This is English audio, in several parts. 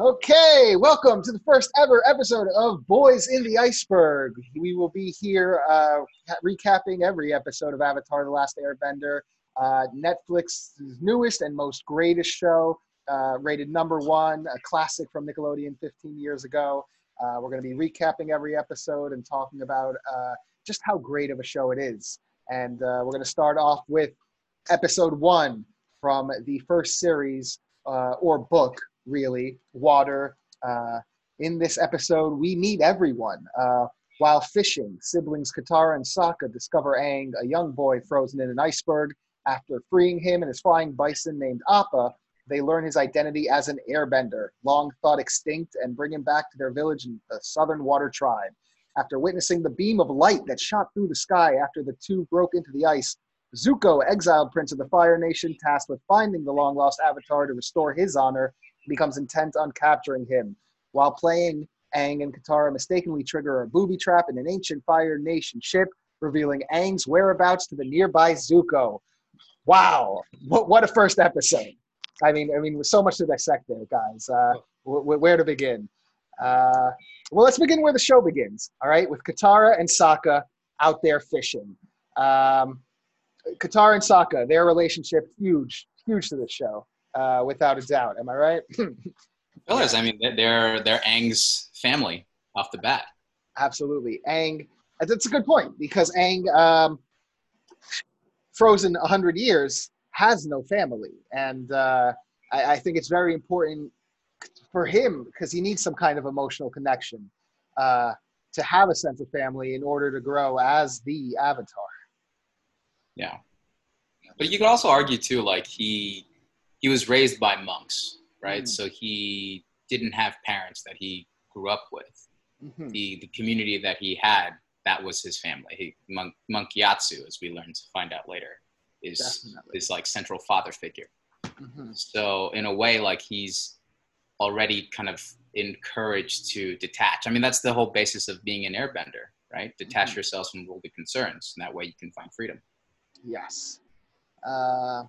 Okay, welcome to the first ever episode of Boys in the Iceberg. We will be here uh, recapping every episode of Avatar The Last Airbender, uh, Netflix's newest and most greatest show, uh, rated number one, a classic from Nickelodeon 15 years ago. Uh, we're going to be recapping every episode and talking about uh, just how great of a show it is. And uh, we're going to start off with episode one from the first series or book really, water. Uh, in this episode, we meet everyone. Uh, while fishing, siblings Katara and Sokka discover Aang, a young boy frozen in an iceberg. After freeing him and his flying bison named Appa, they learn his identity as an airbender, long thought extinct, and bring him back to their village in the Southern Water Tribe. After witnessing the beam of light that shot through the sky after the two broke into the ice, Zuko, exiled prince of the Fire Nation, tasked with finding the long lost Avatar to restore his honor, becomes intent on capturing him. While playing, Aang and Katara mistakenly trigger a booby trap in an ancient Fire Nation ship, revealing Aang's whereabouts to the nearby Zuko. Wow, what, what a first episode! I mean, I mean, with so much to dissect there, guys. Uh, where to begin? Uh, well, let's begin where the show begins. All right, with Katara and Sokka out there fishing. Um, Katara and Sokka, their relationship huge, huge to this show uh, without a doubt. Am I right? Pillars. I mean, they're they're Aang's family off the bat. Absolutely, Aang. That's a good point because Aang, um, frozen hundred years, has no family, and uh, I, I think it's very important for him because he needs some kind of emotional connection uh, to have a sense of family in order to grow as the Avatar. Yeah, but you could also argue too, like he he was raised by monks, right? Mm. So he didn't have parents that he grew up with. Mm-hmm. The the community that he had, that was his family. He, monk, monk Gyatso, as we learned to find out later, is Definitely. his like central father figure. Mm-hmm. So in a way, like he's already kind of encouraged to detach. I mean, that's the whole basis of being an airbender, right? Detach mm-hmm. yourselves from worldly concerns, and that way you can find freedom. Yes. Uh,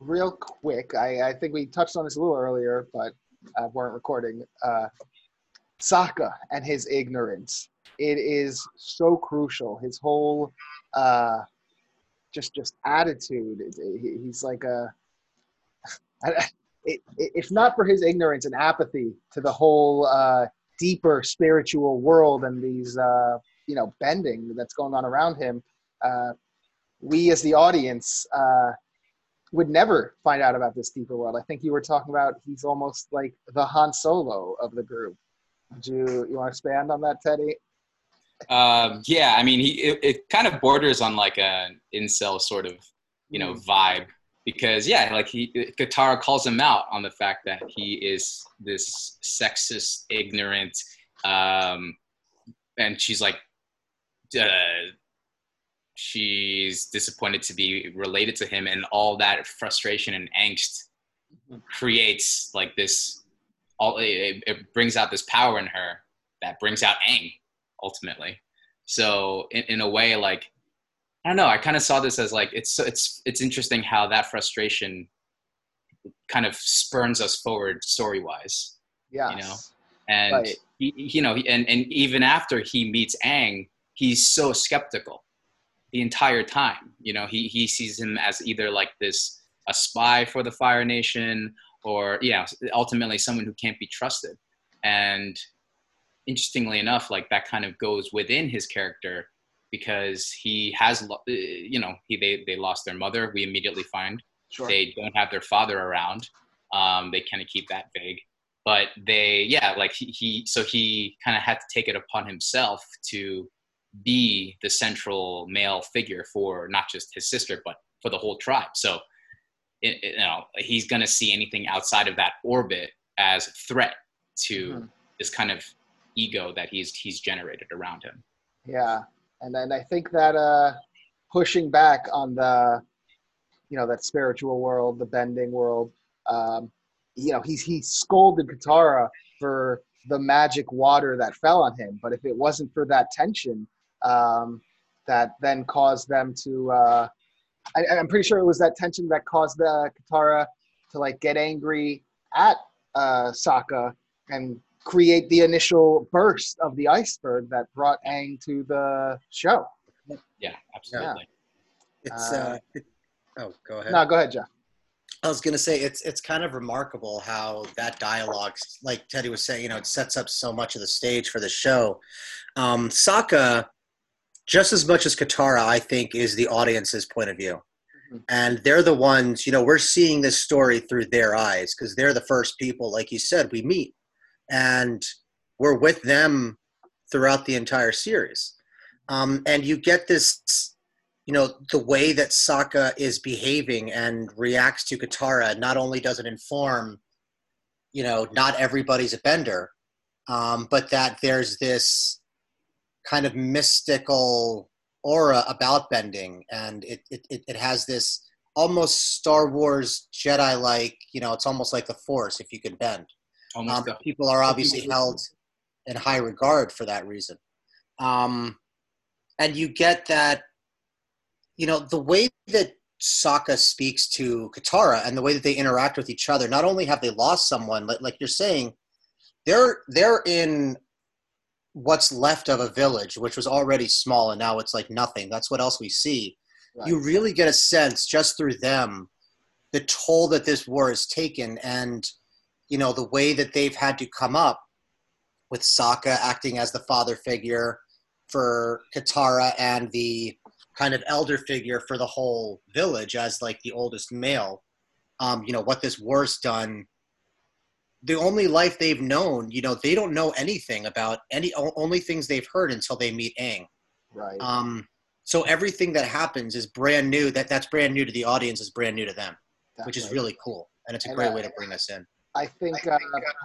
real quick, I, I think we touched on this a little earlier, but uh, weren't recording. Uh, Sokka and his ignorance. It is so crucial. His whole uh, just just attitude. He's like a. If not for his ignorance and apathy to the whole uh, deeper spiritual world and these uh, you know bending that's going on around him, uh, we as the audience uh, would never find out about this deeper world. I think you were talking about he's almost like the Han Solo of the group. Do you, you want to expand on that, Teddy? Um, yeah, I mean, he it, it, kind of borders on like an incel sort of, you know, vibe because yeah, like he Katara calls him out on the fact that he is this sexist, ignorant, um, and she's like, uh, she's disappointed to be related to him and all that frustration and angst mm-hmm. creates like this all it, it, brings out this power in her that brings out Aang ultimately so in, in a way like i don't know i kind of saw this as like it's it's it's interesting how that frustration kind of spurns us forward story wise yeah you know and right. he, you know and and even after he meets Aang he's so skeptical the entire time. You know, he he sees him as either like this a spy for the Fire Nation or yeah, ultimately someone who can't be trusted. And interestingly enough, like that kind of goes within his character because he has uh, you know he they they lost their mother. We immediately find sure. they don't have their father around. Um, they kind of keep that vague. But they, yeah, like he, he so he kind of had to take it upon himself to be the central male figure for not just his sister but for the whole tribe. So it, it, you know he's going to see anything outside of that orbit as a threat to mm-hmm. this kind of ego that he's he's generated around him. Yeah. And then i think that uh pushing back on the you know that spiritual world the bending world um you know he's he scolded katara for the magic water that fell on him. But if it wasn't for that tension um, that then caused them to. Uh, I, am pretty sure it was that tension that caused the Katara to like get angry at uh, Sokka and create the initial burst of the iceberg that brought Aang to the show. Yeah, absolutely. It's Uh, uh, it, oh, go ahead. No, go ahead, Jeff. I was gonna say it's it's kind of remarkable how that dialogue, like Teddy was saying, you know, it sets up so much of the stage for the show. Um, Sokka, just as much as Katara, I think, is the audience's point of view, Mhm. and they're the ones. You know, we're seeing this story through their eyes because they're the first people, like you said, we meet, and we're with them throughout the entire series. Um, and you get this you know the way that Sokka is behaving and reacts to Katara not only does it inform you know not everybody's a bender um, but that there's this kind of mystical aura about bending and it it, it, it has this almost Star Wars Jedi like you know it's almost like the force if you can bend um, people are obviously held in high regard for that reason. Um, and you get that, you know, the way that Sokka speaks to Katara and the way that they interact with each other. Not only have they lost someone, like, like you're saying, they're they're in what's left of a village, which was already small, and now it's like nothing. That's what else we see. Right. You really get a sense just through them the toll that this war has taken, and you know the way that they've had to come up with Sokka acting as the father figure for Katara and the kind of elder figure for the whole village as like the oldest male. Um, you know what this war's done. The only life they've known, you know, they don't know anything about any only things they've heard until they meet Aang. Right. Um, so everything that happens is brand new. That that's brand new to the audience is brand new to them, which is really cool, and it's a And, great uh, way to bring us in. I think uh,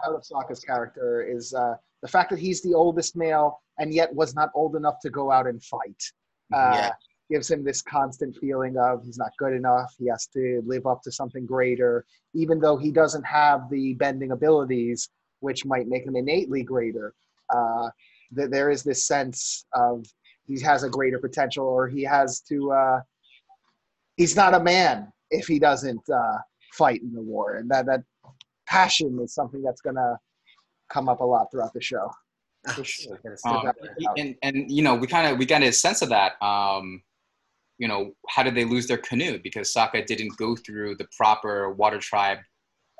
part of Sokka's character is uh, the fact that he's the oldest male and yet was not old enough to go out and fight. Uh, Yeah. Gives him this constant feeling of he's not good enough. He has to live up to something greater, even though he doesn't have the bending abilities, which might make him innately greater. Uh, th- there is this sense of he has a greater potential, or he has to. Uh, he's not a man if he doesn't uh, fight in the war, and that that passion is something that's going to come up a lot throughout the show. For sure. Um, and and you know we kind of we got a sense of that. Um, you know, how did they lose their canoe? Because Sokka didn't go through the proper water tribe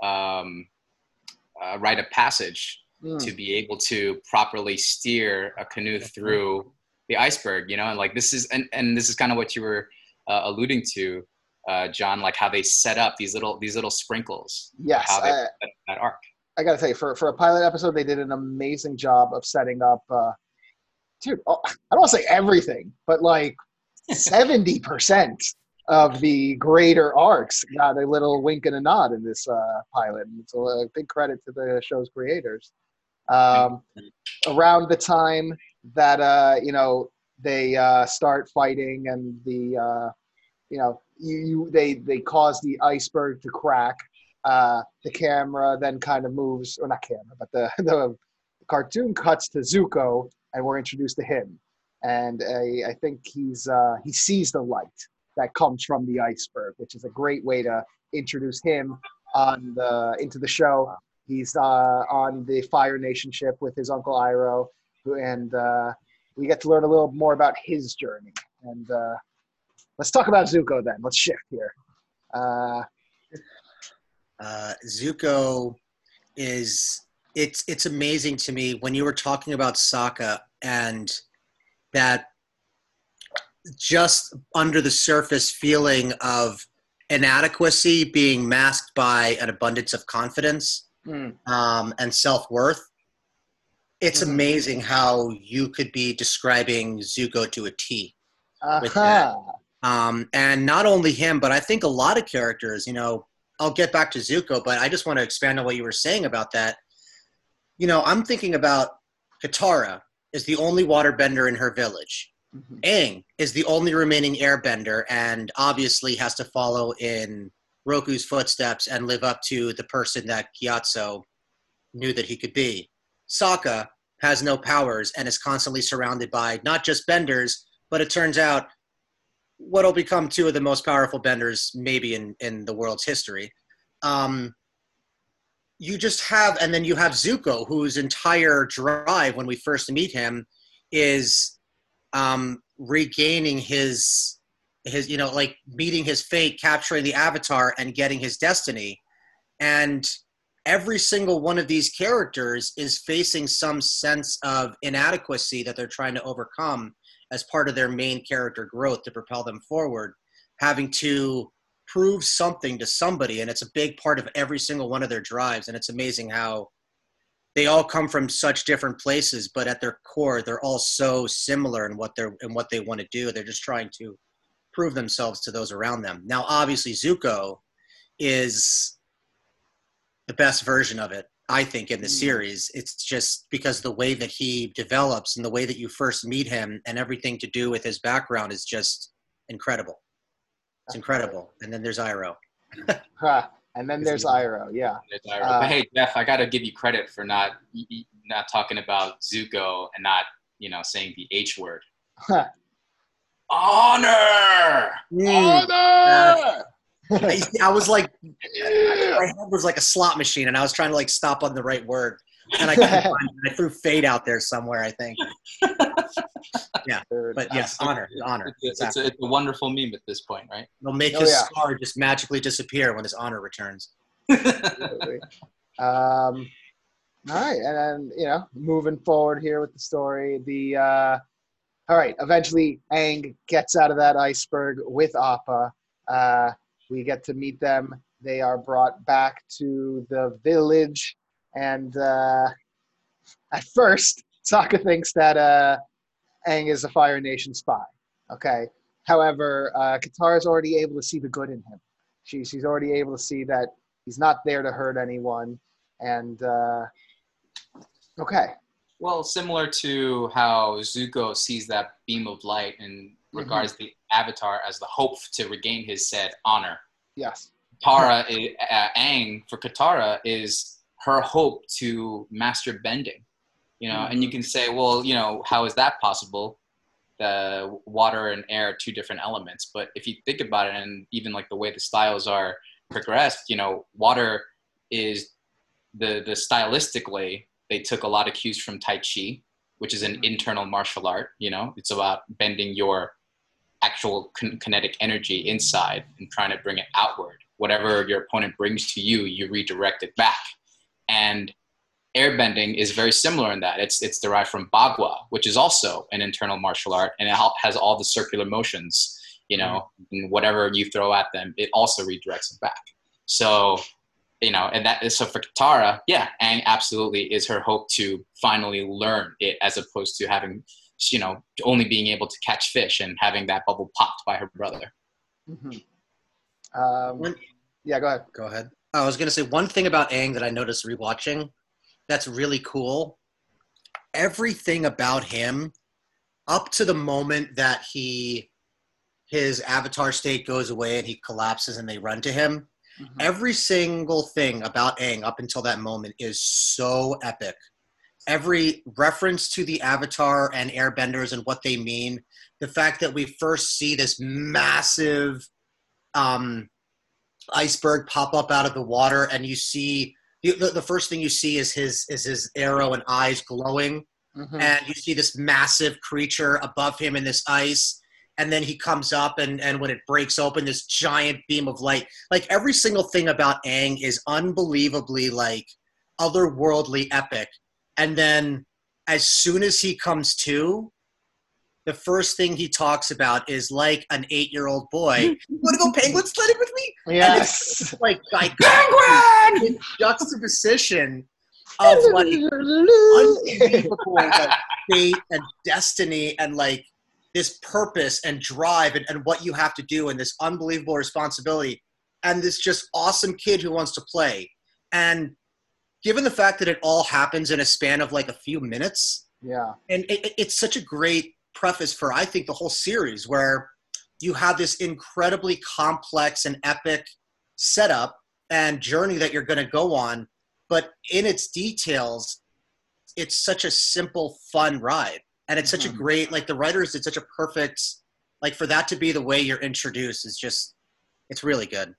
um, uh, rite of passage Mm, to be able to properly steer a canoe through the iceberg. You know, and like this is and and this is kind of what you were uh, alluding to, uh, Jon. Like how they set up these little these little sprinkles. yes, How they I, that, that arc. I gotta tell you, for for a pilot episode, they did an amazing job of setting up. Uh, dude, oh, I don't want to say everything, but like seventy percent of the greater arcs got a little wink and a nod in this uh, pilot. And it's a, a big credit to the show's creators. Um, around the time that uh, you know they uh, start fighting and the uh, you know you, you they they cause the iceberg to crack. Uh, the camera then kind of moves, or not camera, but the the cartoon cuts to Zuko, and we're introduced to him. And I, I think he's uh, he sees the light that comes from the iceberg, which is a great way to introduce him on the into the show. He's uh, on the Fire Nation ship with his uncle Iroh, who, and uh, we get to learn a little more about his journey. And uh, let's talk about Zuko then. Let's shift here. Uh, uh, Zuko is it's it's amazing to me when you were talking about Sokka and that just under the surface feeling of inadequacy being masked by an abundance of confidence mm, um, and self worth. It's Mhm. amazing how you could be describing Zuko to a T. With aha. Um, and not only him, but I think a lot of characters, you know, I'll get back to Zuko, but I just want to expand on what you were saying about that. You know, I'm thinking about Katara is the only waterbender in her village. Mhm. Aang is the only remaining airbender and obviously has to follow in Roku's footsteps and live up to the person that Gyatso knew that he could be. Sokka has no powers and is constantly surrounded by not just benders, but it turns out what'll become two of the most powerful benders maybe in, in the world's history. Um, you just have, and then you have Zuko, whose entire drive when we first meet him is um, regaining his his you know like meeting his fate, capturing the Avatar, and getting his destiny, and every single one of these characters is facing some sense of inadequacy that they're trying to overcome as part of their main character growth to propel them forward, having to prove something to somebody. And it's a big part of every single one of their drives. And it's amazing how they all come from such different places, but at their core, they're all so similar in what they're in what they want to do. They're just trying to prove themselves to those around them. Now, obviously, Zuko is the best version of it I think, in the Mm. series. It's just because the way that he develops and the way that you first meet him and everything to do with his background is just incredible. It's incredible. And then there's Iroh. Huh. And then there's Iroh, Yeah. There's Iroh. Uh, but hey, Jeff, I got to give you credit for not not talking about Zuko and not you know saying the H word. Huh. Honor. Mm. Honor! I, I was like, my head was like a slot machine, and I was trying to like stop on the right word, and I find. I threw fade out there somewhere, I think. Yeah, but yes, honor, honor. It's, a, it's, a, it's a wonderful meme at this point, right? It'll make Oh, his yeah. scar just magically disappear when his honor returns. Um, all right, and then you know, moving forward here with the story, the uh, all right. Eventually, Aang gets out of that iceberg with Appa. Uh, we get to meet them. They are brought back to the village, and uh, at first, Sokka thinks that uh, Aang is a Fire Nation spy. Okay. However, uh, Katara is already able to see the good in him. She, she's already able to see that he's not there to hurt anyone. And uh, okay, Well, similar to how Zuko sees that beam of light and regards the Avatar as the hope to regain his said honor. yes, Tara, uh, Aang for Katara is her hope to master bending. You know, and you can say, well, you know, how is that possible? The water and air are two different elements, but if you think about it, and even like the way the styles are progressed, you know, water is the the stylistically they took a lot of cues from Tai Chi, which is an mm-hmm. internal martial art. You know, it's about bending your actual kin- kinetic energy inside and trying to bring it outward. Whatever your opponent brings to you, you redirect it back. And airbending is very similar in that it's it's derived from bagua, which is also an internal martial art, and it has all the circular motions. You know, and whatever you throw at them, it also redirects it back. So, you know, and that is so for Katara, yeah, Aang absolutely is her hope to finally learn it, as opposed to having, you know, only being able to catch fish and having that bubble popped by her brother. hmm um, One- yeah. Go ahead. Go ahead. I was going to say one thing about Aang that I noticed rewatching that's really cool. Everything about him, up to the moment that he his avatar state goes away and he collapses and they run to him, Mhm. every single thing about Aang up until that moment is so epic. Every reference to the Avatar and Airbenders and what they mean, the fact that we first see this massive um, iceberg pop up out of the water, and you see the, the, the first thing you see is his is his arrow and eyes glowing, Mhm. and you see this massive creature above him in this ice. And then he comes up and, and when it breaks open this giant beam of light. Like every single thing about Aang is unbelievably like otherworldly epic. And then as soon as he comes to the first thing he talks about is like an eight-year-old boy you want to go penguin sledding with me Yes. like like penguin juxtaposition of like unbelievable like, fate and destiny and like this purpose and drive and, and what you have to do and this unbelievable responsibility and this just awesome kid who wants to play and given the fact that it all happens in a span of like a few minutes yeah. and it- it's such a great preface for i think the whole series where you have this incredibly complex and epic setup and journey that you're going to go on but in its details it's such a simple fun ride and it's such a Mhm. great like the writers did such a perfect like for that to be the way you're introduced is just it's really good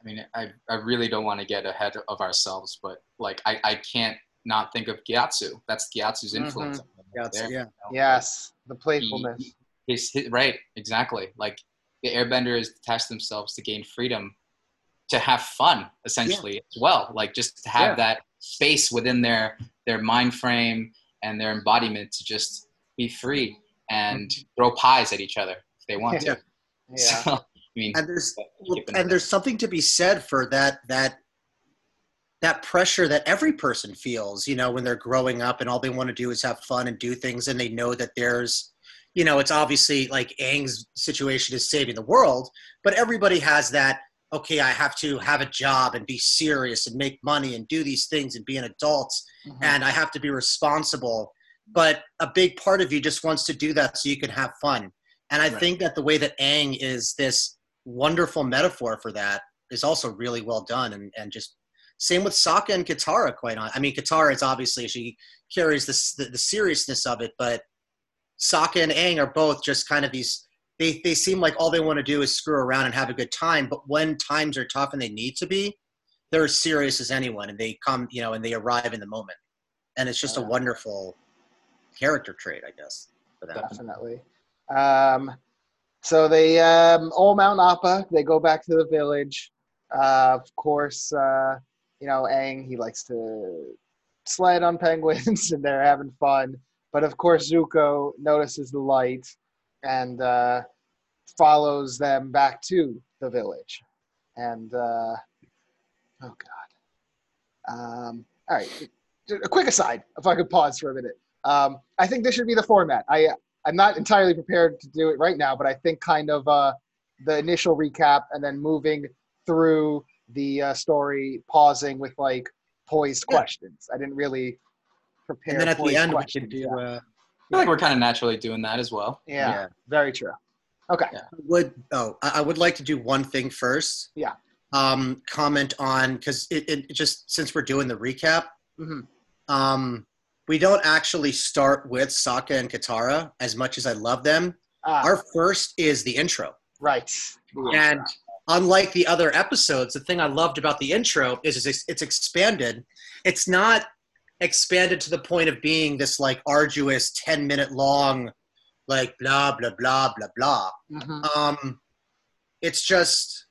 I mean, I, I really don't want to get ahead of ourselves, but like I, I can't not think of Gyatso. That's Gyatso's mm-hmm. influence. Yeah, there, yeah. you know? Yes, the playfulness. he- his, his- right, exactly. Like the airbenders detach themselves to gain freedom, to have fun, essentially as well. Like just to have Yeah. that space within their their mind frame and their embodiment to just be free and mm-hmm. throw pies at each other if they want to. Yeah. So, I mean, and there's but well, keeping and there's something to be said for that that that pressure that every person feels you know when they're growing up and all they want to do is have fun and do things and they know that there's you know it's obviously like Aang's situation is saving the world but everybody has that okay i have to have a job and be serious and make money and do these things and be an adult Mhm. and I have to be responsible. But a big part of you just wants to do that so you can have fun. And I Right. think that the way that Aang is this wonderful metaphor for that is also really well done. And, and just same with Sokka and Katara, quite on. I mean, Katara is obviously, she carries this, the, the seriousness of it, but Sokka and Aang are both just kind of these, they, they seem like all they want to do is screw around and have a good time. But when times are tough and they need to be, they're as serious as anyone and they come, you know, and they arrive in the moment. And it's just a wonderful character trait, I guess, for them. Definitely. Um, so they um, all mount Appa. They go back to the village. Uh, of course, uh, you know Aang. He likes to sled on penguins, and they're having fun. But of course, Zuko notices the light and uh, follows them back to the village. And uh, oh god. Um, all right. A quick aside, if I could pause for a minute. Um, I think this should be the format. I I'm not entirely prepared to do it right now, but I think kind of uh, the initial recap and then moving through the uh, story, pausing with like poised Yeah. questions. I didn't really prepare. And then at the end, we questions. can do. yeah. Uh, I feel like we're kind of naturally doing that as well. yeah. yeah. very true. Okay. would oh I I would like to do one thing first. Yeah. Um, comment on because it, it just since we're doing the recap, hmm um, we don't actually start with Sokka and Katara as much as I love them. Ah, Our first is the intro, right. and unlike the other episodes, the thing I loved about the intro is it's, it's expanded. It's not expanded to the point of being this like arduous ten minute long, like blah blah blah blah blah Mhm. um it's just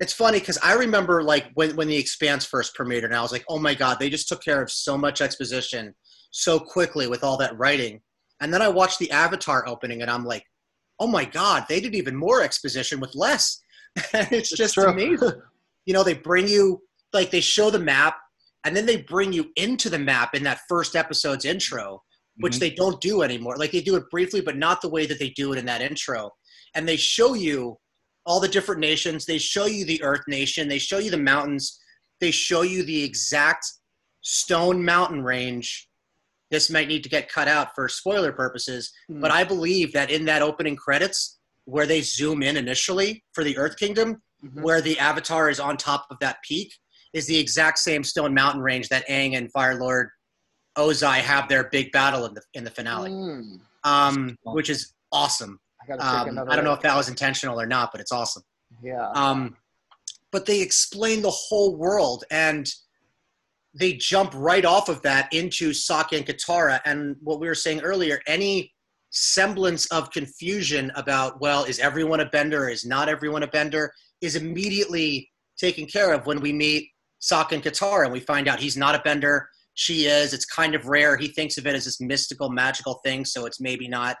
it's funny because i remember like when, when the expanse first premiered and i was like oh my god they just took care of so much exposition so quickly with all that writing and then i watched the avatar opening and i'm like oh my god they did even more exposition with less it's just true. amazing you know they bring you like they show the map and then they bring you into the map in that first episode's intro which Mhm. they don't do anymore. Like they do it briefly, but not the way that they do it in that intro. And they show you all the different nations. They show you the Earth Nation. They show you the mountains. They show you the exact stone mountain range. This might need to get cut out for spoiler purposes, Hmm. but I believe that in that opening credits, where they zoom in initially for the Earth Kingdom, Mhm. where the Avatar is on top of that peak, is the exact same stone mountain range that Aang and Fire Lord Ozai have their big battle in the in the finale, Mm. um, which is awesome. I Um. I don't know if that was intentional or not, but it's awesome. Yeah. Um, but they explain the whole world and they jump right off of that into Sokka and Katara. And what we were saying earlier, any semblance of confusion about, well, is everyone a bender? Is not everyone a bender? Is immediately taken care of when we meet Sokka and Katara and we find out he's not a bender. She is. It's kind of rare. He thinks of it as this mystical, magical thing, so it's maybe not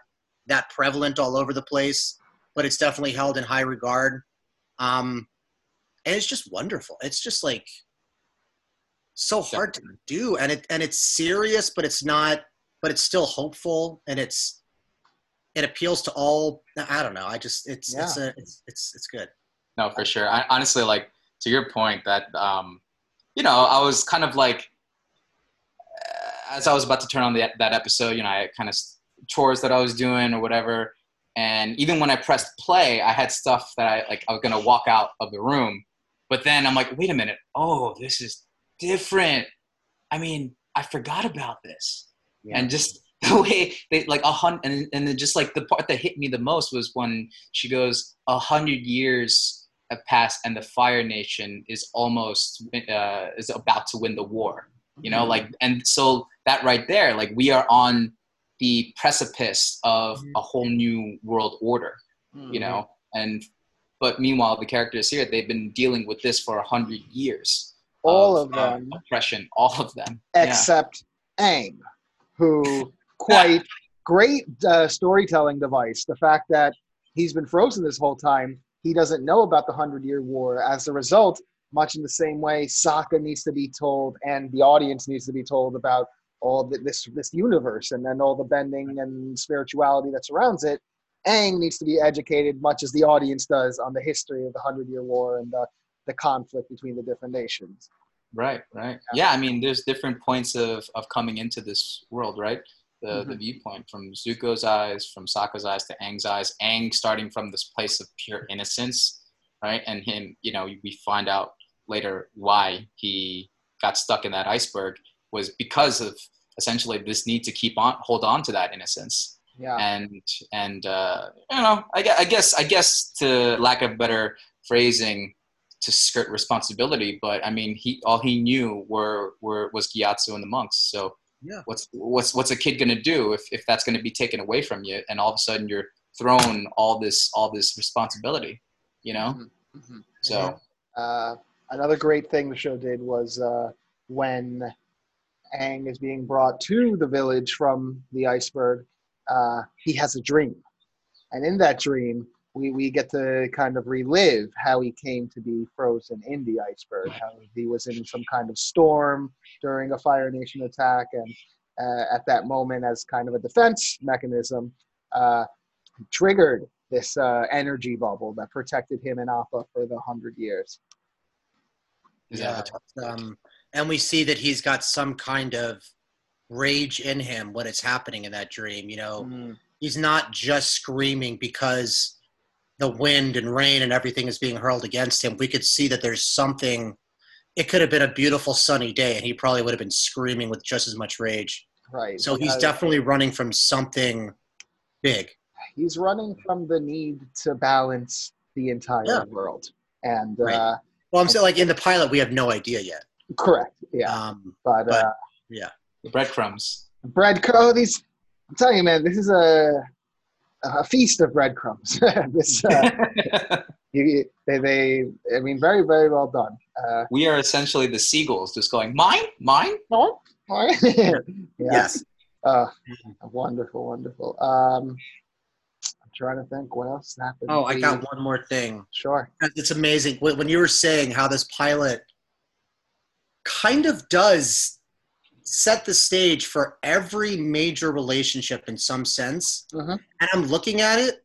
that prevalent all over the place, but it's definitely held in high regard. Um, and it's just wonderful. It's just like so hard to do, and it and it's serious, but it's not. But it's still hopeful, and it's it appeals to all. I don't know. I just it's it's a it's it's it's good. No, for sure. I, honestly, like to your point, that um, you know, I was kind of like, uh, as I was about to turn on the, that episode, you know, I kind of chores that I was doing or whatever, and even when I pressed play, I had stuff that I like. I was gonna walk out of the room, but then I'm like, wait a minute. Oh, this is different. I mean, I forgot about this, and just the way they like a hundred, and and then just like the part that hit me the most was when she goes a hundred years have passed and the Fire Nation is almost uh, is about to win the war. You know, Mhm. like and so that right there, like we are on the precipice of Mhm. a whole new world order. Mm-hmm. You know, and but meanwhile, the characters here they've been dealing with this for a hundred years. all of uh, them oppression, all of them. Yeah. except Aang, who quite great uh, storytelling device. The fact that he's been frozen this whole time, he doesn't know about the Hundred Year War. As a result, much in the same way, Sokka needs to be told, and the audience needs to be told about all the, this this universe and then all the bending and spirituality that surrounds it. Aang needs to be educated, much as the audience does, on the history of the Hundred Year War and the, the conflict between the different nations. Right, right. Yeah, I mean, there's different points of, of coming into this world, right? The, the Mhm. viewpoint from Zuko's eyes, from Sokka's eyes to Aang's eyes. Aang starting from this place of pure innocence, right? And him, you know, we find out later why he got stuck in that iceberg was because of essentially this need to keep on, hold on to that innocence. Yeah. And, and, uh, you know, I, I guess, I guess to lack of better phrasing, to skirt responsibility, but I mean, he all he knew were were was Gyatso and the monks. So Yeah. what's what's what's a kid gonna do if if that's gonna be taken away from you, and all of a sudden you're thrown all this all this responsibility, you know? Mhm, mhm. So Uh, another great thing the show did was uh, when Aang is being brought to the village from the iceberg, uh, he has a dream. And in that dream, we, we get to kind of relive how he came to be frozen in the iceberg, how he was in some kind of storm during a Fire Nation attack. And uh, at that moment, as kind of a defense mechanism, uh, triggered this uh, energy bubble that protected him and Appa for the hundred years. Yeah. Um, and we see that he's got some kind of rage in him when it's happening in that dream. You know, Mm, he's not just screaming because the wind and rain and everything is being hurled against him. We could see that there's something. It could have been a beautiful sunny day, and he probably would have been screaming with just as much rage. right. So he's Uh, definitely running from something big. he's running from the need to balance the entire Yeah. world. And Right. uh, Well, I'm saying like in the pilot, we have no idea yet. correct, yeah. Um, but but- uh, The breadcrumbs. breadcrumbs. These, I'm telling you, man, this is a a feast of breadcrumbs. this uh, you, they, they, I mean, very, very well done. Uh, we are essentially the seagulls, just going mine, mine. no, yeah. Yes. Uh, wonderful, wonderful. Um, I'm trying to think what else happened. Oh, I The- got one more thing. Sure. It's amazing when when you were saying how this pilot kind of does set the stage for every major relationship in some sense. Mhm. And I'm looking at it,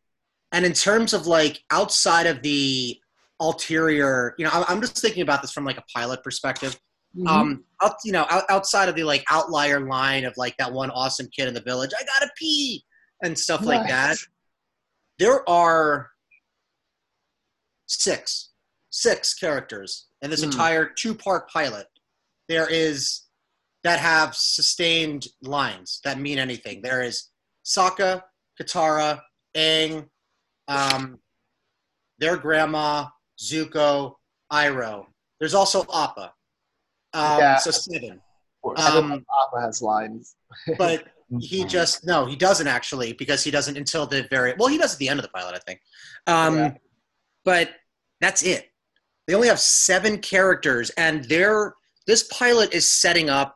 and in terms of like outside of the ulterior, you know, I'm- I'm just thinking about this from like a pilot perspective. Mhm. Um, out, you know, out, outside of the like outlier line of like that one awesome kid in the village, I gotta pee and stuff like that. There are six, six characters in this Hmm. entire two-part pilot. There is that have sustained lines that mean anything. There is Sokka, Katara, Aang, um, their grandma, Zuko, Iroh. There's also Appa. Um, Yeah. So seven. Of course. Um, Appa has lines. but he just no, he doesn't actually because he doesn't until the very well, he does at the end of the pilot, I think. Um, Yeah. But that's it. They only have seven characters, and they're this pilot is setting up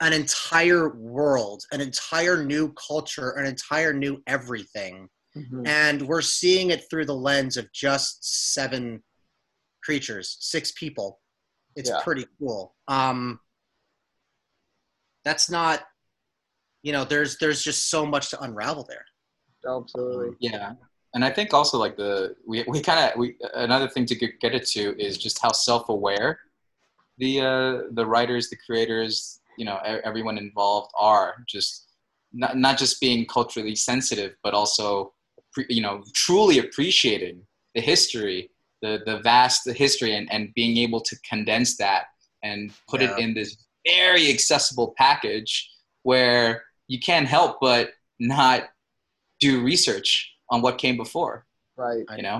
an entire world, an entire new culture, an entire new everything, Mhm. and we're seeing it through the lens of just seven creatures, six people. It's Yeah. pretty cool. Um, that's not, you know, there's there's just so much to unravel there. Absolutely. Yeah, and I think also like the we we kind of we another thing to get, get it to is just how self-aware the uh, the writers, the creators, you know, e- everyone involved are. Just not not just being culturally sensitive, but also pre- you know truly appreciating the history, the the vast history, and and being able to condense that and put Yeah. it in this very accessible package where you can't help but not do research on what came before Right. you know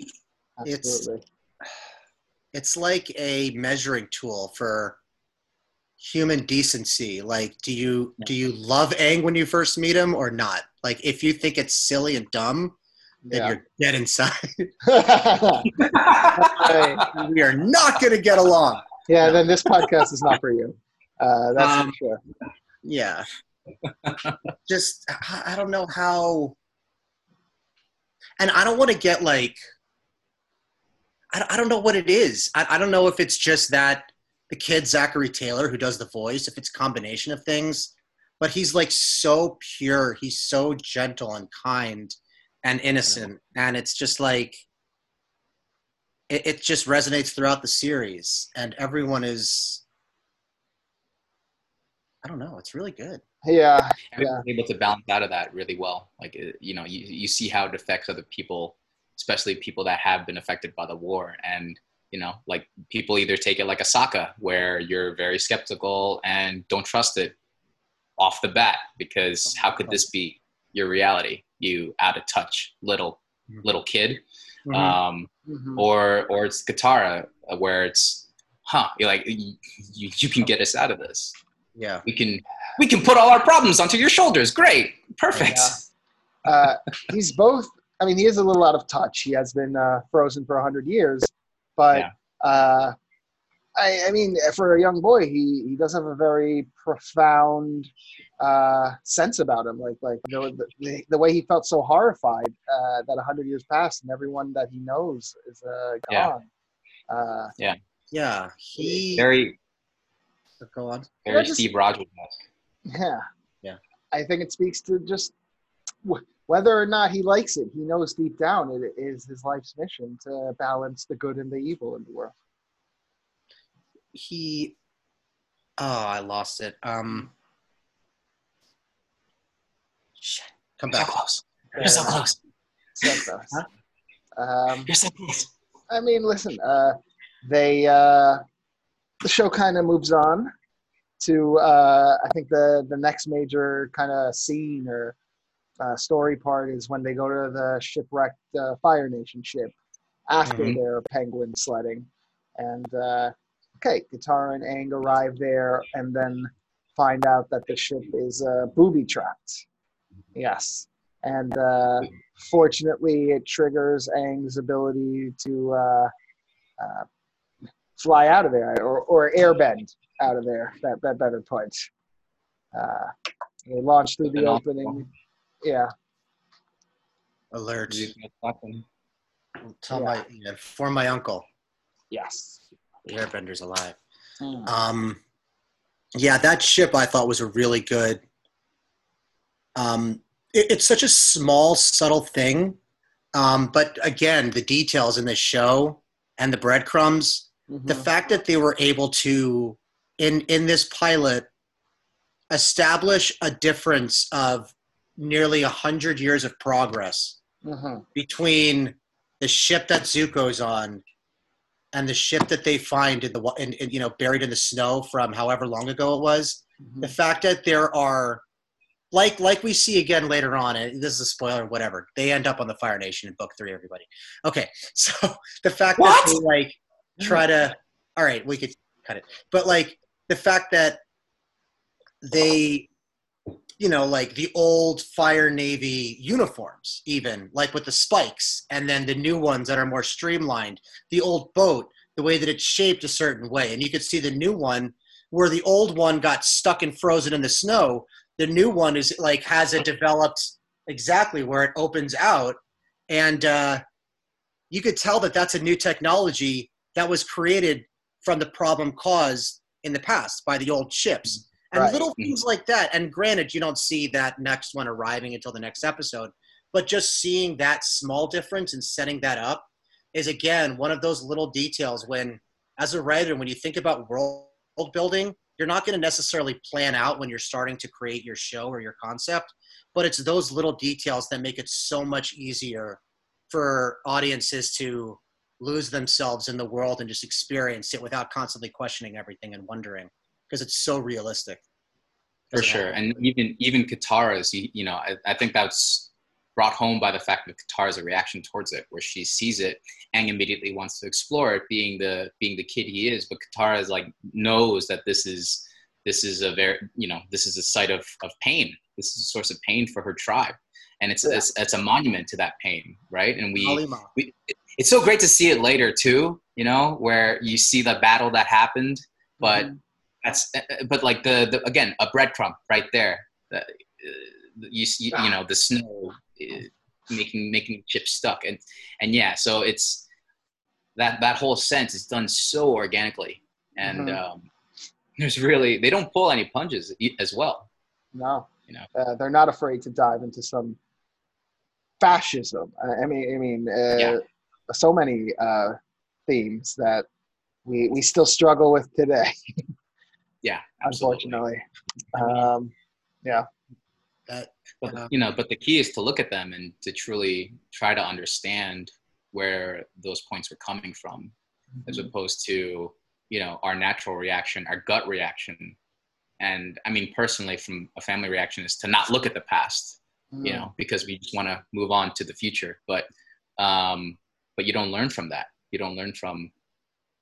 It's- Absolutely. it's like a measuring tool for human decency. Like, do you do you love Aang when you first meet him or not? Like, if you think it's silly and dumb, then Yeah. you're dead inside. We are not going to get along. yeah, then this podcast is not for you. Uh, that's Um, for sure. Yeah. Just, I don't know how. And I don't want to get like, I don't- I don't know what it is. I, I don't know if it's just that the kid, Zachary Taylor, who does the voice, if it's a combination of things, but he's like so pure. He's so gentle and kind and innocent. And it's just like, it, it just resonates throughout the series. And everyone is, I don't know, it's really good. Yeah, Yeah. able to balance out of that really well. Like uh, you know, you, you see how it affects other people, especially people that have been affected by the war. And you know, like people either take it like a Sokka, where you're very skeptical and don't trust it off the bat because how could this be your reality? You out of touch little little kid, um, Mhm. or or it's Katara, uh, where it's huh, you're like you, you you can get us out of this Yeah. we can we can put all our problems onto your shoulders. Great, perfect. Yeah. uh, he's both. I mean, he is a little out of touch. He has been uh, frozen for hundred years, but Yeah. uh, I, I mean, for a young boy, he, he does have a very profound uh, sense about him. Like like the, the, the way he felt so horrified uh, that hundred years passed and everyone that he knows is uh, Yeah. Uh, Yeah. He. Very Go on. very Yeah, just- Steve Rogers. Yeah. Yeah. I think it speaks to just wh- whether or not he likes it. He knows deep down it is his life's mission to balance the good and the evil in the world. He. Oh, I lost it. Um. Shit. Come You're so back. close. You're so close. So close. Um, You're so close. I mean, listen, uh, they uh, the show kind of moves on to uh, I think the the next major kind of scene or uh, story part is when they go to the shipwrecked uh, Fire Nation ship after Mhm. their penguin sledding, and uh, okay, Katara and Aang arrive there and then find out that the ship is uh, booby trapped. Yes, and uh, fortunately, it triggers Aang's ability to uh, uh, fly out of there or, or airbend out of there. That that better put. Uh, they launch through the opening. Yeah, Alert. Weapon. Tell Yeah. my yeah, for my uncle. yes. The Airbender's alive. Mm. Um, yeah, that ship I thought was a really good. Um, it- it's such a small, subtle thing, um, but again, the details in this show and the breadcrumbs, the Mhm. fact that they were able to in in this pilot establish a difference of nearly a hundred years of progress Mhm. between the ship that Zuko's on and the ship that they find in the in, in, you know buried in the snow from however long ago it was. The Mhm. fact that there are like like we see again later on, and this is a spoiler, whatever. They end up on the Fire Nation in book three. Everybody, okay. So the fact What? that they like try to, all right, we could cut it, but like the fact that they you know, like the old Fire Navy uniforms, even like with the spikes, and then the new ones that are more streamlined. The old boat, the way that it's shaped a certain way, and you could see the new one where the old one got stuck and frozen in the snow. The new one is like has it developed exactly where it opens out, and uh, you could tell that that's a new technology that was created from the problem caused in the past by the old ships and Right. little things like that. And granted, you don't see that next one arriving until the next episode, but just seeing that small difference and setting that up is again one of those little details when, as a writer, when you think about world building, you're not going to necessarily plan out when you're starting to create your show or your concept, but it's those little details that make it so much easier for audiences to lose themselves in the world and just experience it without constantly questioning everything and wondering because it's so realistic. for sure and even even katara's you, you know I, I think that's brought home by the fact that Katara's a reaction towards it, where she sees it and immediately wants to explore it, being the being the kid he is. But Katara is like knows that this is this is a very you know this is a site of of pain. This is a source of pain for her tribe, and it's Yeah. it's, it's a monument to that pain, right? And we we, it's so great to see it later too you know where you see the battle that happened but Mhm. That's uh, but like the, the again a breadcrumb right there uh, you see you know the snow uh, making making chips stuck and and yeah so it's that that whole sense is done so organically and Mhm. um there's really they don't pull any punches as well No, You know. uh, they're not afraid to dive into some fascism. I I mean, I mean, uh, Yeah. so many uh, themes that we we still struggle with today. yeah absolutely. unfortunately. Um, yeah. That but Um, you know but the key is to look at them and to truly try to understand where those points were coming from as opposed to you know our natural reaction our gut reaction and i mean personally from a family reaction is to not look at the past Mm-hmm. you know because we just want to move on to the future but um but you don't learn from that you don't learn from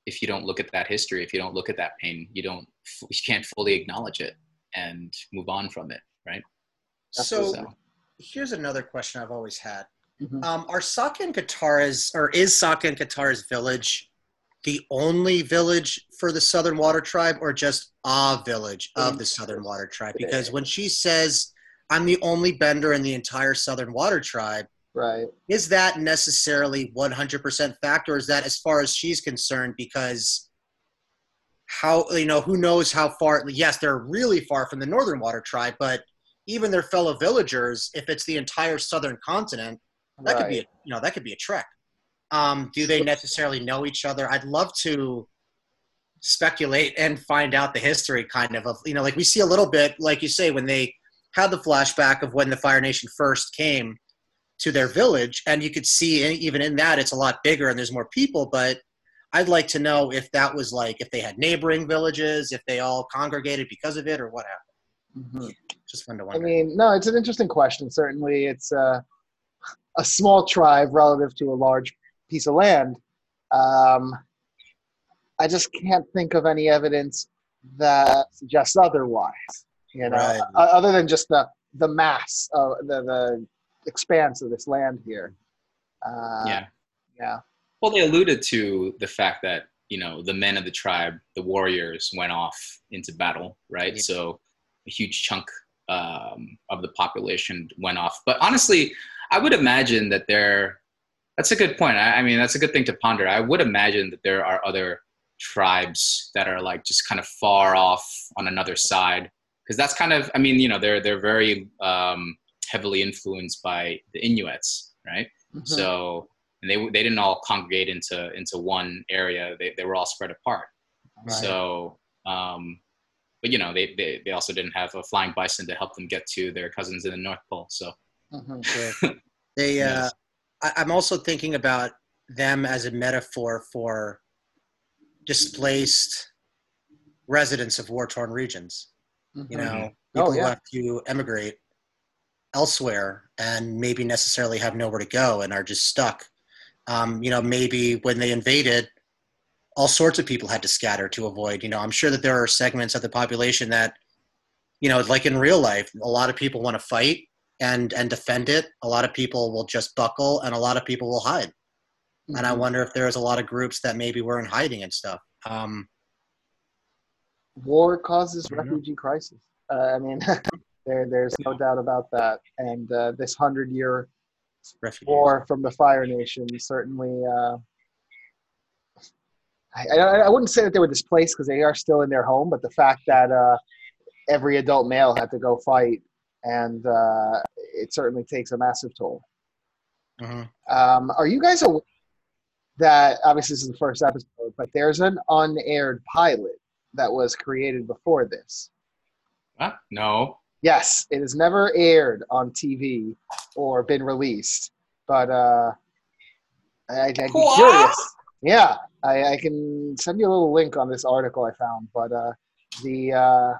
if you don't look at that history if you don't look at that pain you don't you can't fully acknowledge it and move on from it right so. So- Here's another question I've always had. Mhm. Um, are Sokka and Katara's, or is Sokka and Katara's village the only village for the Southern Water Tribe, or just a village of the Southern Water Tribe? Because when she says, "I'm the only Bender in the entire Southern Water Tribe," Right. is that necessarily 100% fact, or is that as far as she's concerned? Because how you know who knows how far? Yes, they're really far from the Northern Water Tribe, but even their fellow villagers, if it's the entire southern continent, that could be a, you know that could be a trek. Um, do they necessarily know each other? I'd love to speculate and find out the history, kind of of you know, like we see a little bit, like you say, when they had the flashback of when the Fire Nation first came to their village, and you could see even in that it's a lot bigger and there's more people, but. I'd like to know if that was like if they had neighboring villages, if they all congregated because of it, or what happened. Mhm. Just fun to wonder. I mean, no, it's an interesting question. Certainly, it's uh, a small tribe relative to a large piece of land. Um, I just can't think of any evidence that suggests otherwise. You know, Right. other than just the the mass of the the expanse of this land here. Uh, yeah yeah. Well, they alluded to the fact that you know the men of the tribe, the warriors, went off into battle, right? Yeah. So a huge chunk um, of the population went off. But honestly, I would imagine that there. That's a good point. I, I mean, that's a good thing to ponder. I would imagine that there are other tribes that are like just kind of far off on another side, because that's kind of. I mean, you know, they're they're very um, heavily influenced by the Inuits, right? Mhm. So and they they didn't all congregate into into one area. They they were all spread apart. Right. So, um, but you know, they, they they also didn't have a flying bison to help them get to their cousins in the North Pole. So Mhm. They, uh, Yes. I, I'm also thinking about them as a metaphor for displaced residents of war-torn regions. You Mhm. know, Oh, people who have to emigrate elsewhere and maybe necessarily have nowhere to go and are just stuck. Um, you know, maybe when they invaded, all sorts of people had to scatter to avoid. You know, I'm sure that there are segments of the population that, you know, like in real life, a lot of people want to fight and and defend it. A lot of people will just buckle, and a lot of people will hide. And I Mhm. wonder if there's a lot of groups that maybe were in hiding and stuff. Um, war causes refugee crisis. Uh, I mean, there there's no doubt about that. And uh, this hundred year refugees. war from the Fire Nation certainly. Uh, I, I, I wouldn't say that they were displaced because they are still in their home, but the fact that uh, every adult male had to go fight, and uh, it certainly takes a massive toll. Mhm. Um, are you guys aware that obviously this is the first episode, but there's an unaired pilot that was created before this? Huh? no, Yes, it has never aired on TV or been released, but uh, I, I'd be What? curious. Yeah, I, I can send you a little link on this article I found, but uh, the uh,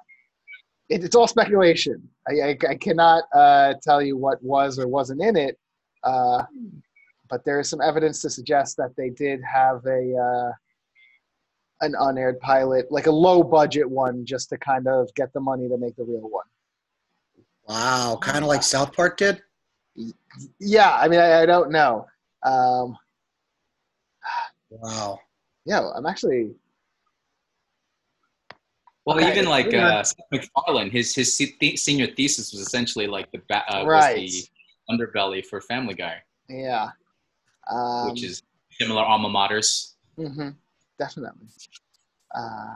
it, it's all speculation. I, I, I cannot uh, tell you what was or wasn't in it, uh, but there is some evidence to suggest that they did have a uh, an unaired pilot, like a low budget one, just to kind of get the money to make the real one. Wow, kind of like South Park did. Yeah, I mean, I, I don't know. Um, Wow. yeah, I'm actually. Well, Okay, even like yeah. uh, Seth MacFarlane, his his se- the- senior thesis was essentially like the ba- uh, Right. was the underbelly for Family Guy, Yeah. Um, which is similar alma maters. Mm-hmm, definitely. Uh,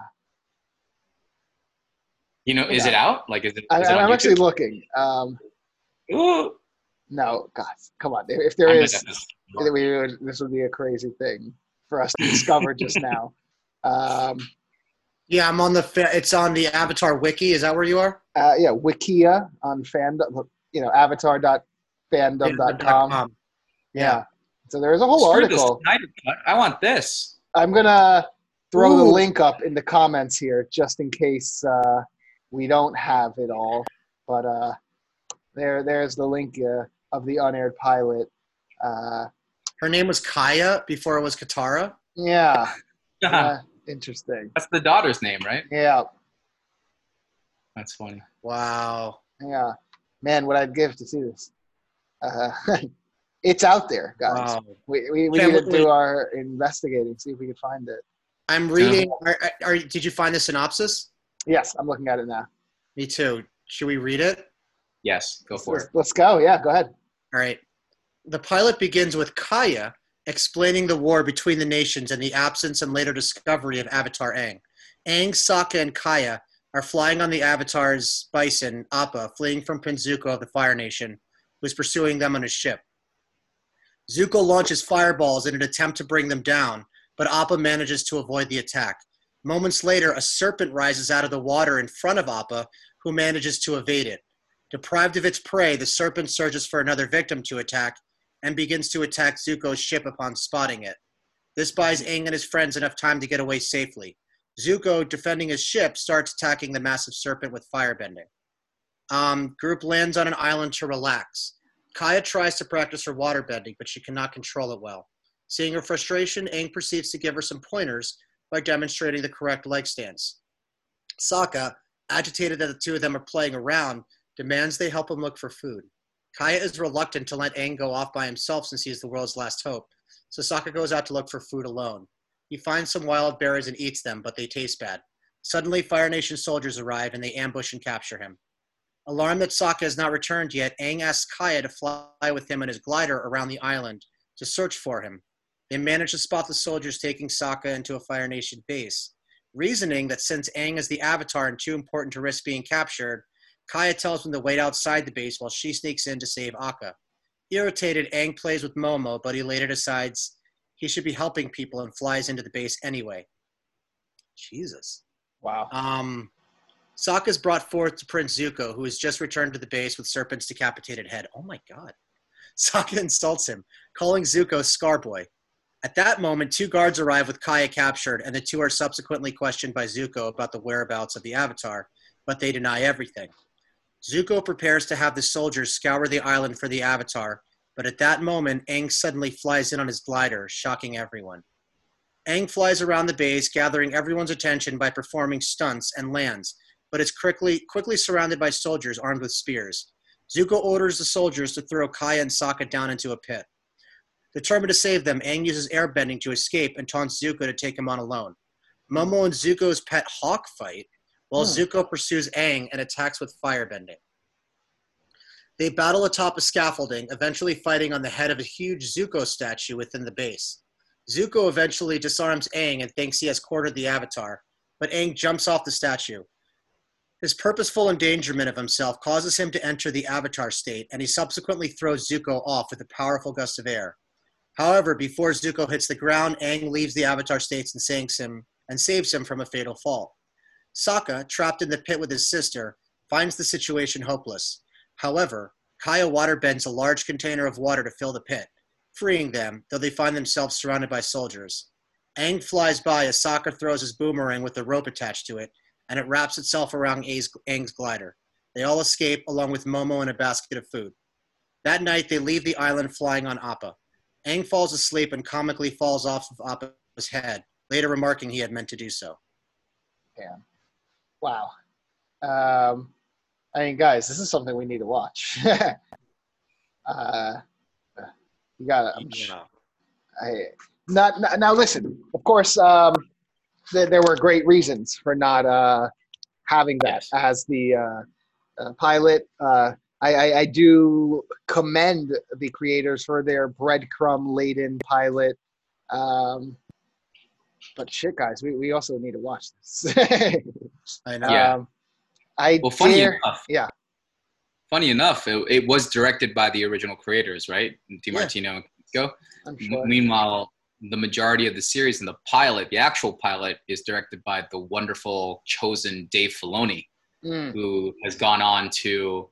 You know, is Yeah. it out? Like, is it? I, it I'm actually looking. Um, Ooh, no, God, come on. If if there I'm is, we would, this would be a crazy thing for us to discover just now. Um, Yeah, I'm on the. It's on the Avatar wiki. Is that where you are? uh, yeah, Wikia on fandom, you know, avatar.fandom.com. Um, Yeah. So there's a whole Screw article. Snyder I want this. I'm gonna throw the link up in the comments here, just in case uh, we don't have it all. But uh, there, there's the link uh, of the unaired pilot. Uh, Her name was Kaya before it was Katara. yeah, yeah, interesting. That's the daughter's name, right? Yeah, That's funny. Wow. yeah. Man, what I'd give to see this. Uh, it's out there, guys. Wow. We, we, we need to do our investigating, see if we can find it. I'm reading. Are, are, did you find the synopsis? Yes, I'm looking at it now. Me too. Should we read it? Yes, go for Let's, it. let's go. Yeah, go ahead. All right. The pilot begins with Kaya explaining the war between the nations and the absence and later discovery of Avatar Aang. Aang, Sokka, and Kaya are flying on the Avatar's bison, Appa, fleeing from Prince Zuko of the Fire Nation, who's pursuing them on his ship. Zuko launches fireballs in an attempt to bring them down, but Appa manages to avoid the attack. Moments later, a serpent rises out of the water in front of Appa, who manages to evade it. Deprived of its prey, the serpent searches for another victim to attack and begins to attack Zuko's ship upon spotting it. This buys Aang and his friends enough time to get away safely. Zuko, defending his ship, starts attacking the massive serpent with firebending. Um, group lands on an island to relax. Kaya tries to practice her waterbending, but she cannot control it well. Seeing her frustration, Aang proceeds to give her some pointers by demonstrating the correct leg stance. Sokka, agitated that the two of them are playing around, demands they help him look for food. Kaya is reluctant to let Aang go off by himself since he is the world's last hope, so Sokka goes out to look for food alone. He finds some wild berries and eats them, but they taste bad. Suddenly, Fire Nation soldiers arrive and they ambush and capture him. Alarmed that Sokka has not returned yet, Aang asks Kaya to fly with him in his glider around the island to search for him. They manage to spot the soldiers taking Sokka into a Fire Nation base. Reasoning that since Aang is the Avatar and too important to risk being captured, Kaya tells him to wait outside the base while she sneaks in to save Sokka. Irritated, Aang plays with Momo, but he later decides he should be helping people and flies into the base anyway. Jesus. Wow. Um, Sokka is brought forth to Prince Zuko, who has just returned to the base with Serpent's decapitated head. Oh my god. Sokka insults him, calling Zuko Scarboy. At that moment, two guards arrive with Kaya captured, and the two are subsequently questioned by Zuko about the whereabouts of the Avatar, but they deny everything. Zuko prepares to have the soldiers scour the island for the Avatar, but at that moment, Aang suddenly flies in on his glider, shocking everyone. Aang flies around the base, gathering everyone's attention by performing stunts and lands, but is quickly, quickly surrounded by soldiers armed with spears. Zuko orders the soldiers to throw Kaya and Sokka down into a pit. Determined to save them, Aang uses airbending to escape and taunts Zuko to take him on alone. Momo and Zuko's pet hawk fight, while Hmm. Zuko pursues Aang and attacks with firebending. They battle atop a scaffolding, eventually fighting on the head of a huge Zuko statue within the base. Zuko eventually disarms Aang and thinks he has cornered the Avatar, but Aang jumps off the statue. His purposeful endangerment of himself causes him to enter the Avatar state, and he subsequently throws Zuko off with a powerful gust of air. However, before Zuko hits the ground, Aang leaves the Avatar states and sinks him and saves him from a fatal fall. Sokka, trapped in the pit with his sister, finds the situation hopeless. However, Kaya waterbends a large container of water to fill the pit, freeing them, though they find themselves surrounded by soldiers. Aang flies by as Sokka throws his boomerang with a rope attached to it, and it wraps itself around A's, Aang's glider. They all escape along with Momo and a basket of food. That night, they leave the island flying on Appa. Aang falls asleep and comically falls off of Appa's head, later remarking he had meant to do so. Yeah. Wow. Um, I mean, guys, this is something we need to watch. uh, you got to. Yeah. I not, not now. Listen, of course, um, th- there were great reasons for not uh, having that Yes. as the uh, uh, pilot. I, I, I do commend the creators for their breadcrumb laden pilot. Um, but shit, guys, we, we also need to watch this. I know. Yeah. Um, I Well, funny dare- enough. yeah. Funny enough, it, it was directed by the original creators, right? DiMartino and Go. I'm sure. Meanwhile, the majority of the series and the pilot, the actual pilot, is directed by the wonderful chosen Dave Filoni, Mm, who has gone on to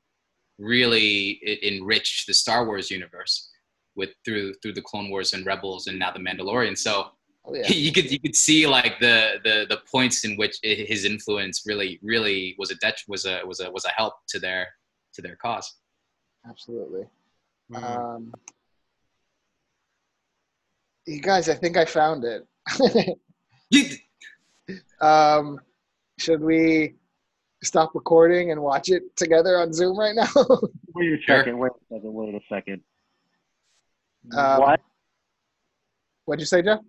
really e- enrich the Star Wars universe with through through the Clone Wars and Rebels and now the Mandalorian. So oh, yeah. you could you could see like the the the points in which his influence really really was a det- was a was a was a help to their to their cause. Absolutely. Mm. Um, you guys, I think I found it. Um, should we stop recording and watch it together on Zoom right now? Wait a Sure. second. Wait a second. Wait a second. Um, what? What'd you say, Jeff?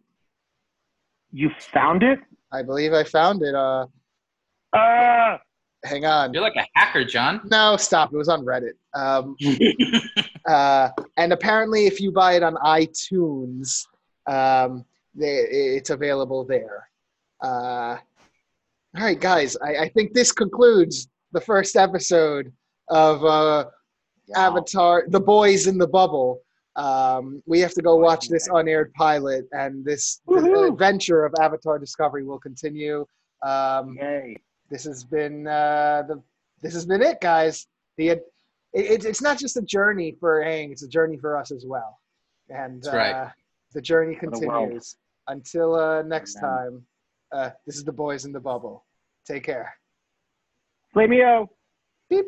You found it? I believe I found it. Uh, Ah! hang on. You're like a hacker, Jon. No, stop. It was on Reddit. Um, uh, and apparently, if you buy it on iTunes, um, they, it's available there. Uh, all right, guys. I, I think this concludes the first episode of uh, Avatar: The Boys in the Bubble. Um, we have to go watch this unaired pilot, and this the Woohoo! adventure of Avatar Discovery will continue. Um, Yay. this has been uh, the this has been it, guys. The it, it, it's not just a journey for Aang; it's a journey for us as well. And That's right. uh, the journey For the continues until uh, next Amen. time. Uh, this is the boys in the bubble. Take care. Flameo. Beep.